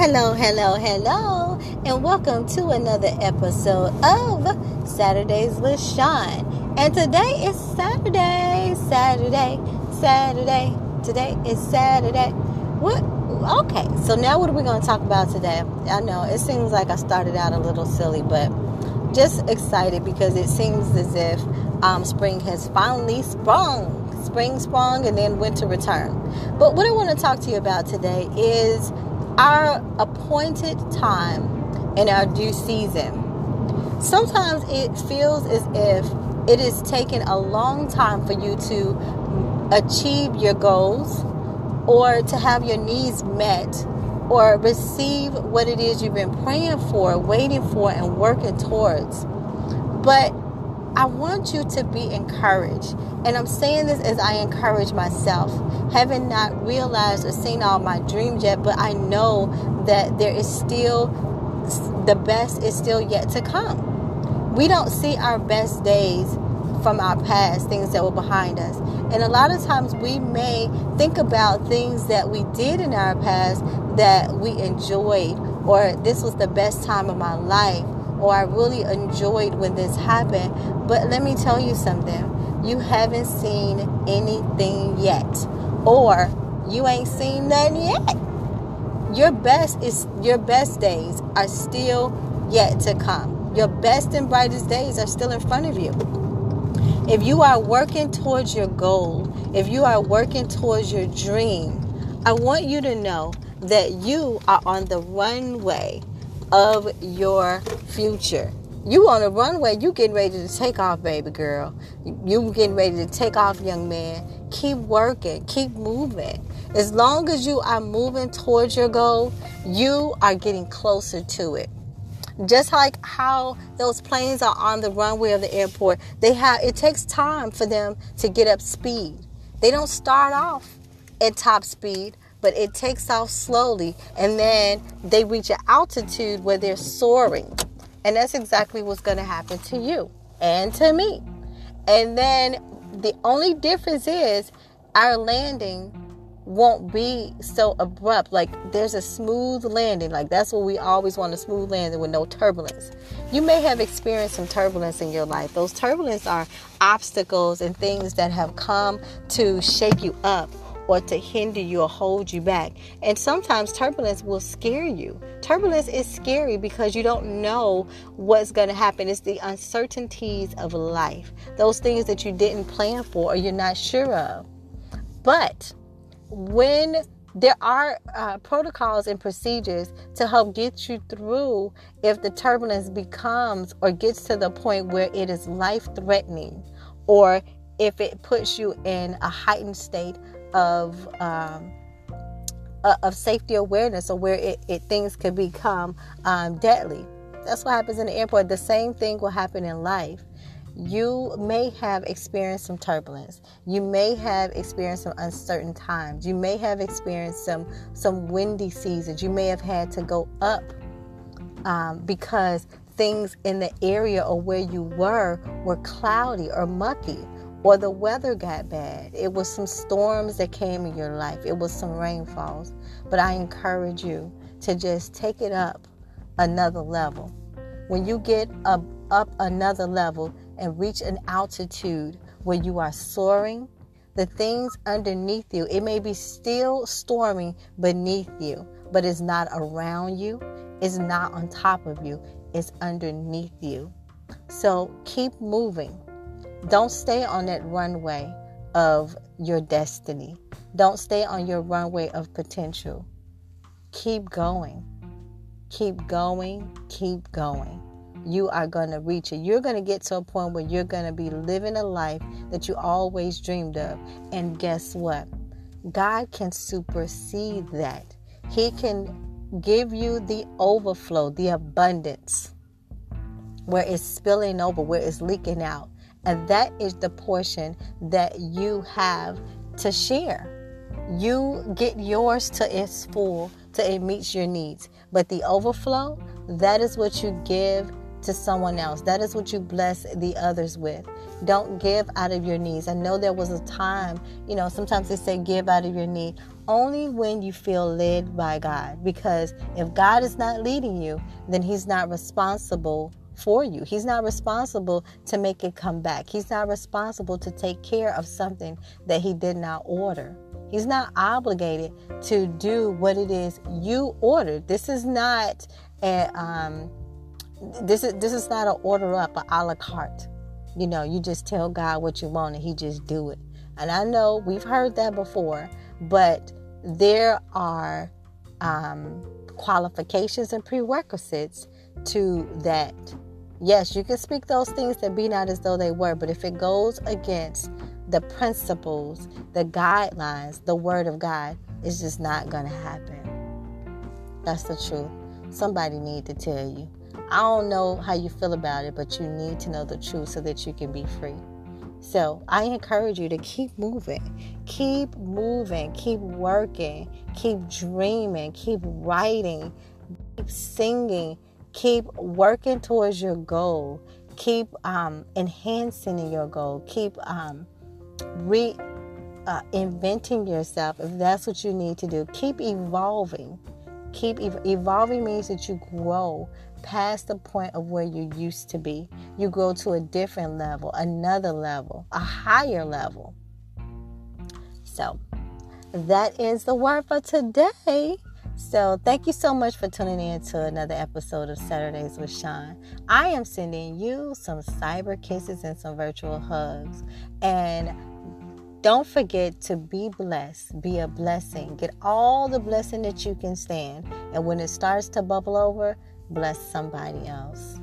Hello, hello, hello, and welcome to another episode of Saturdays with Shaun. And today is Saturday, Saturday, Saturday. Today is Saturday. What? Okay, so now what are we going to talk about today? I know it seems like I started out a little silly, but just excited because it seems as if um, spring has finally sprung. Spring sprung and then winter returned. But what I want to talk to you about today is our appointed time and our due season. Sometimes it feels as if it is taking a long time for you to achieve your goals or to have your needs met or receive what it is you've been praying for, waiting for, and working towards. But I want you to be encouraged. And I'm saying this as I encourage myself, having not realized or seen all my dreams yet, but I know that there is still the best is still yet to come. We don't see our best days from our past, things that were behind us. And a lot of times we may think about things that we did in our past that we enjoyed, or this was the best time of my life, or I really enjoyed when this happened. But let me tell you something you haven't seen anything yet, or you ain't seen none yet. Your best is your best days are still yet to come. Your best and brightest days are still in front of you. If you are working towards your goal, if you are working towards your dream, I want you to know that you are on the runway of your future. You on the runway, you getting ready to take off, baby girl. You getting ready to take off, young man. Keep working, keep moving. As long as you are moving towards your goal, you are getting closer to it. Just like how those planes are on the runway of the airport, they have it takes time for them to get up speed. They don't start off at top speed but it takes off slowly and then they reach an altitude where they're soaring. And that's exactly what's going to happen to you and to me. And then the only difference is our landing won't be so abrupt. Like there's a smooth landing. Like that's what we always want a smooth landing with no turbulence. You may have experienced some turbulence in your life. Those turbulence are obstacles and things that have come to shake you up or to hinder you or hold you back. And sometimes turbulence will scare you. Turbulence is scary because you don't know what's going to happen. It's the uncertainties of life, those things that you didn't plan for or you're not sure of. But when there are uh, protocols and procedures to help get you through if the turbulence becomes or gets to the point where it is life threatening or if it puts you in a heightened state of um, uh, of safety awareness or where it, it things could become um, deadly. That's what happens in the airport. The same thing will happen in life. You may have experienced some turbulence. You may have experienced some uncertain times. You may have experienced some some windy seasons. You may have had to go up um, because things in the area or where you were were cloudy or mucky or the weather got bad. It was some storms that came in your life, it was some rainfalls. But I encourage you to just take it up another level. When you get up, up another level and reach an altitude where you are soaring, the things underneath you, it may be still storming beneath you, but it's not around you, it's not on top of you, it's underneath you. So keep moving don't stay on that runway of your destiny. Don't stay on your runway of potential. Keep going. Keep going. Keep going. You are going to reach it. You're going to get to a point where you're going to be living a life that you always dreamed of. And guess what? God can supersede that. He can give you the overflow, the abundance, where it's spilling over, where it's leaking out. And that is the portion that you have to share. You get yours to its full, to it meets your needs. But the overflow, that is what you give to someone else. That is what you bless the others with. Don't give out of your needs. I know there was a time, you know, sometimes they say give out of your need only when you feel led by God. Because if God is not leading you, then He's not responsible for you. He's not responsible to make it come back. He's not responsible to take care of something that He did not order. He's not obligated to do what it is you ordered. This is not a um, this is this is not an order up, a a la carte. You know, you just tell God what you want and He just do it. And I know we've heard that before, but there are um, qualifications and prerequisites to that. Yes, you can speak those things that be not as though they were, but if it goes against the principles, the guidelines, the word of God, it's just not going to happen. That's the truth. Somebody need to tell you. I don't know how you feel about it, but you need to know the truth so that you can be free. So I encourage you to keep moving, keep moving, keep working, keep dreaming, keep writing, keep singing, keep working towards your goal, keep um, enhancing your goal, keep um, re uh, inventing yourself if that's what you need to do. Keep evolving. Keep ev- evolving means that you grow past the point of where you used to be. You grow to a different level, another level, a higher level. So, that is the word for today. So, thank you so much for tuning in to another episode of Saturdays with Shaun. I am sending you some cyber kisses and some virtual hugs. And don't forget to be blessed, be a blessing. Get all the blessing that you can stand. And when it starts to bubble over, bless somebody else.